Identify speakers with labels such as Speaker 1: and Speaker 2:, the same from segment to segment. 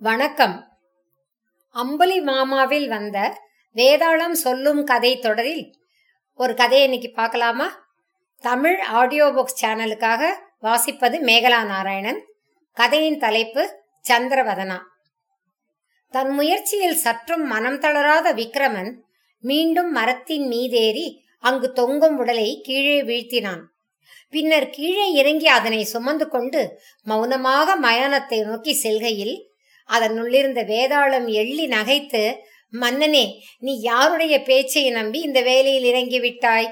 Speaker 1: வணக்கம். அம்புலி மாமாவில் வந்த வேதாளம் சொல்லும் கதை தொடரில் ஒரு கதையை இன்னைக்கு பார்க்கலாமா? தமிழ் ஆடியோ புக்ஸ் சேனலுக்காக வாசிப்பது மேகலா நாராயணன். கதையின் தலைப்பு சந்திரவதனா. தன் முயற்சியில் சற்றும் மனம் தளராத விக்ரமன் மீண்டும் மரத்தின் மீதேறி அங்கு தொங்கும் உடலை கீழே வீழ்த்தினான். பின்னர் கீழே இறங்கி அதனை சுமந்து கொண்டு மௌனமாக மயானத்தை நோக்கி செல்கையில் அதனுள்ளிருந்த வேதாளம் எள்ளி நகைத்து மன்னனே நீ யாருடைய பேச்சை நம்பி இந்த வேலையில் இறங்கி விட்டாய்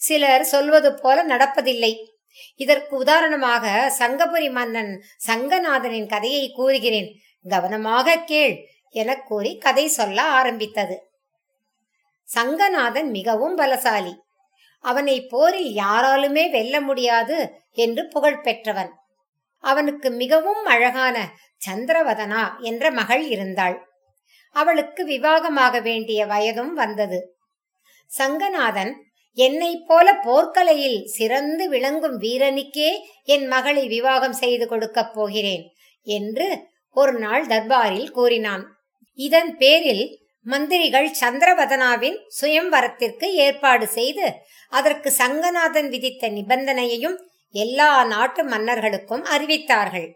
Speaker 1: சிலர் சொல்வது போல நடப்பதில்லை. இதற்கு உதாரணமாக சங்கபுரி மன்னன் சங்கநாதனின் கதையை கூறுகிறேன். கவனமாக கேள் என கூறி கதை சொல்ல ஆரம்பித்தது. சங்கநாதன் மிகவும் பலசாலி. அவனை போரில் யாராலுமே வெல்ல முடியாது என்று புகழ் பெற்றவன் அவனுக்கு மிகவும் அழகான சந்திரவதனா என்ற மகள் இருந்தாள். அவளுக்கு விவாகமாக வேண்டிய வயதும் வந்தது. சங்கநாதன் என்னைப் போல போர்க்கலையில் சிறந்து விளங்கும் வீரனுக்கே என் மகளை விவாகம் செய்து கொடுக்கப் போகிறேன் என்று ஒரு நாள் தர்பாரில் கூறினான். இதன் பேரில் மந்திரிகள் சந்திரவதனாவின் சுயம்வரத்திற்கு ஏற்பாடு செய்து அதற்கு சங்கநாதன் விதித்த நிபந்தனையையும் எல்லா நாட்டு மன்னர்களுக்கும் அறிவித்தார்கள்.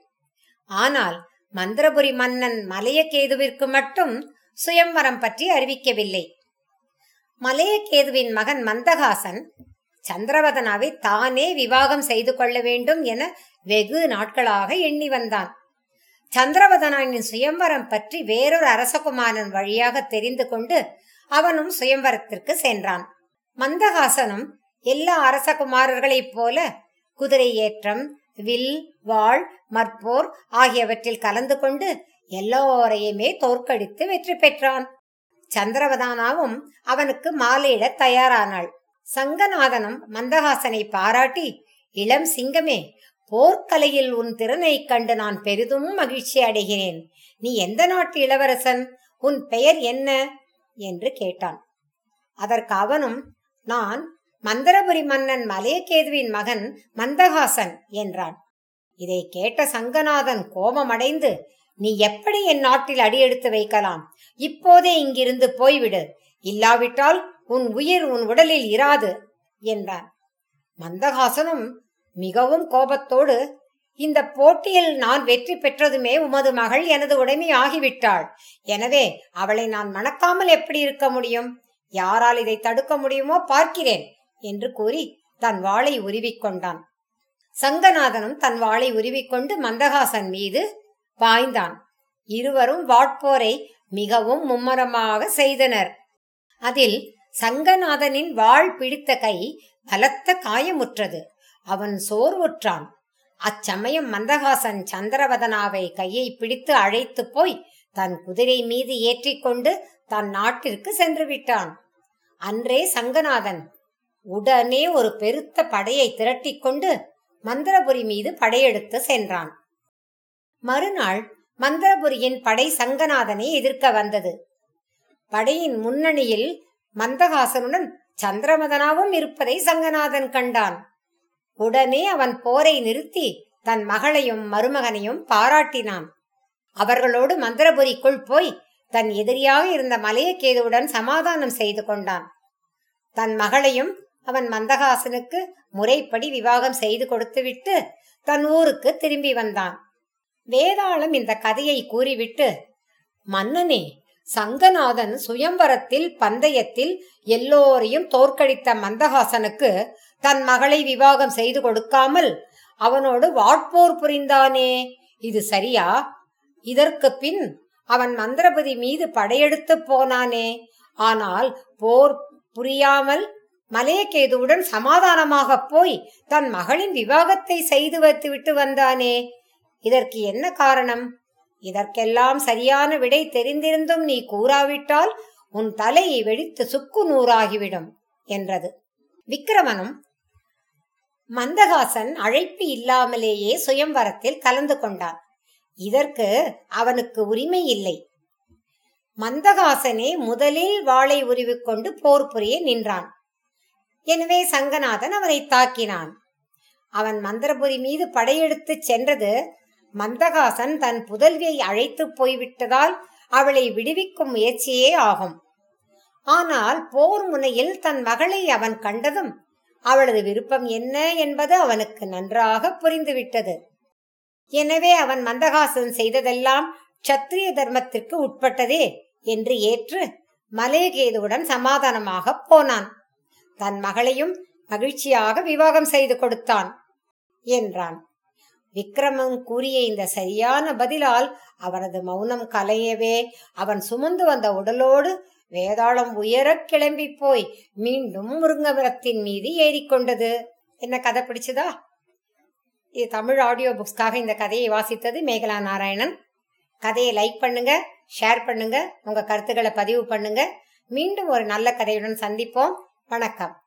Speaker 1: ஆனால் மந்திரபுரி மன்னன் மலையகேதுவிற்கு மட்டும் சுயம்வரம் பற்றி அறிவிக்கவில்லை. மலையகேதுவின் மகன் மந்தகாசன் சந்திரவதனாவை தானே விவாகம் செய்து கொள்ள வேண்டும் என வெகு நாட்களாக எண்ணி வந்தான். சந்திரவதனாவின் சுயம்வரம் பற்றி வேறொரு அரசகுமாரன் வழியாக தெரிந்து கொண்டு அவனும் சுயம்வரத்திற்கு சென்றான். மந்தகாசனும் எல்லா அரசகுமாரர்களைப் போல குதிரை ஏற்றம் வில் வாழ் மற்போர் ஆகியவற்றில் கலந்து கொண்டு எல்லோரையுமே தோற்கடித்து வெற்றி பெற்றான். சந்திரவதானாவும் அவனுக்கு மாலையிட தயாரானாள். சங்கநாதனம் மந்தகாசனை பாராட்டி இளம் சிங்கமே போர்க்கலையில் உன் திறனை கண்டு நான் பெரிதும் மகிழ்ச்சி அடைகிறேன். நீ எந்த நாட்டு இளவரசன்? உன் பெயர் என்ன? என்று கேட்டான். அதற்கு அவனும் நான் மந்தரபுரி மன்னன் மலையகேதுவின் மகன் மந்தகாசன் என்றான். இதை கேட்ட சங்கநாதன் கோபமடைந்து நீ எப்படி என் நாட்டில் அடியெடுத்து வைக்கலாம்? இப்போதே இங்கிருந்து போய்விடு. இல்லாவிட்டால் உன் உயிர் உன் உடலில் இராது என்றான். மந்தகாசனும் மிகவும் கோபத்தோடு இந்த போட்டியில் நான் வெற்றி பெற்றதுமே உமது மகள் எனது உடைமை ஆகிவிட்டாள். எனவே அவளை நான் மணக்காமல் எப்படி இருக்க முடியும்? யாரால் இதை தடுக்க முடியுமோ பார்க்கிறேன். என்று கூறி தன் வாளை உருவிக்கொண்டான் சங்கநாதனும் தன் வாளை உருவிக்கொண்டு மந்தகாசன் மீது பாய்ந்தான். இருவரும் வாட்போரை மிகவும் மும்மரமாக செய்தனர். அதில் சங்கநாதனின் வாழ் பிடித்த கை பலத்த காயமுற்றது. அவன் சோர்வுற்றான். அச்சமயம் மந்தகாசன் சந்திரவதனாவை கையை பிடித்து அழைத்து போய் தன் குதிரை மீது ஏற்றிக்கொண்டு தன் நாட்டிற்கு சென்று விட்டான். அன்றே சங்கநாதன் உடனே ஒரு பெருத்த படையை திரட்டிக்கொண்டு மந்திரபுரி மீது படையெடுத்து சென்றான். மறுநாள் மந்திரபுரியின் படை சங்கநாதனை எதிர்க்க வந்தது. படையின் முன்னணியில் மந்தகாசனுடன் சந்திரமதனாவும் இருப்பதை சங்கநாதன் கண்டான். உடனே அவன் போரை நிறுத்தி தன் மகளையும் மருமகனையும் பாராட்டினான். அவர்களோடு மந்திரபுரிக்குள் போய் தன் எதிரியாக இருந்த மலையக்கேதுவுடன் சமாதானம் செய்து கொண்டான். தன் மகளையும் அவன் மந்தகாசனுக்கு முறைப்படி விவாகம் செய்து கொடுத்துவிட்டு தன் ஊருக்கு திரும்பி வந்தான். வேதாளம் இந்த கதையை கூறிவிட்டு மன்னனே சங்கநாதன் சுயம்பரத்தில் பந்தயத்தில் எல்லோரையும் தோற்கடித்த மந்தகாசனுக்கு தன் மகளை விவாகம் செய்து கொடுக்காமல் அவனோடு வாட்போர் புரிந்தானே? இது சரியா? இதற்கு பின் அவன் மந்திரபதி மீது படையெடுத்து போனானே? ஆனால் போர் புரியாமல் மலையகேதுவுடன் சமாதானமாக போய் தன் மகளின் விவாகத்தை செய்து வைத்து விட்டு வந்தானே. இதற்கு என்ன காரணம்? இதற்கெல்லாம் சரியான விடை தெரிந்திருந்தும் நீ கூறாவிட்டால் உன் தலையை வெடித்து சுக்கு நூறாகிவிடும் என்றது. விக்கிரமனும் மந்தகாசன் அழைப்பு இல்லாமலேயே சுயம்வரத்தில் கலந்து கொண்டான். இதற்கு அவனுக்கு உரிமை இல்லை. மந்தகாசனே முதலில் வாளை உருவிக்கொண்டு போர் புரிய நின்றான். எனவே சங்கநாதன் அவனை தாக்கினான். அவன் மந்திரபுரி மீது படையெடுத்து சென்றது மந்தகாசன் தன் புதல்வியை அழைத்து போய்விட்டதால் அவளை விடுவிக்கும் முயற்சியே ஆகும். ஆனால் போர் முனையில் தன் மகளை அவன் கண்டதும் அவளது விருப்பம் என்ன என்பது அவனுக்கு நன்றாக புரிந்துவிட்டது. எனவே அவன் மந்தகாசன் செய்ததெல்லாம் சத்திரிய தர்மத்திற்கு உட்பட்டதே என்று ஏற்று மலேகேதுவுடன் சமாதானமாக போனான். தன் மகளையும் மகிழ்ச்சியாக விவாகம் செய்து கொடுத்தான் என்றான். விக்ரமன் கூறிய இந்த சரியான பதிலால் அவனது மௌனம் கலையவே அவன் சுமந்து வந்த உடலோடு வேதாளம் உயரக் கிளம்பி போய் மீண்டும் முருங்கமரத்தின் மீது ஏறிக்கொண்டது என்ன கதை பிடிச்சதா? இது தமிழ் ஆடியோ புக்ஸ்க்காக இந்த கதையை வாசித்தது மேகலா நாராயணன். கதையை லைக் பண்ணுங்க ஷேர் பண்ணுங்க உங்க கருத்துக்களை பதிவு பண்ணுங்க. மீண்டும் ஒரு நல்ல கதையுடன் சந்திப்போம். வணக்கம்.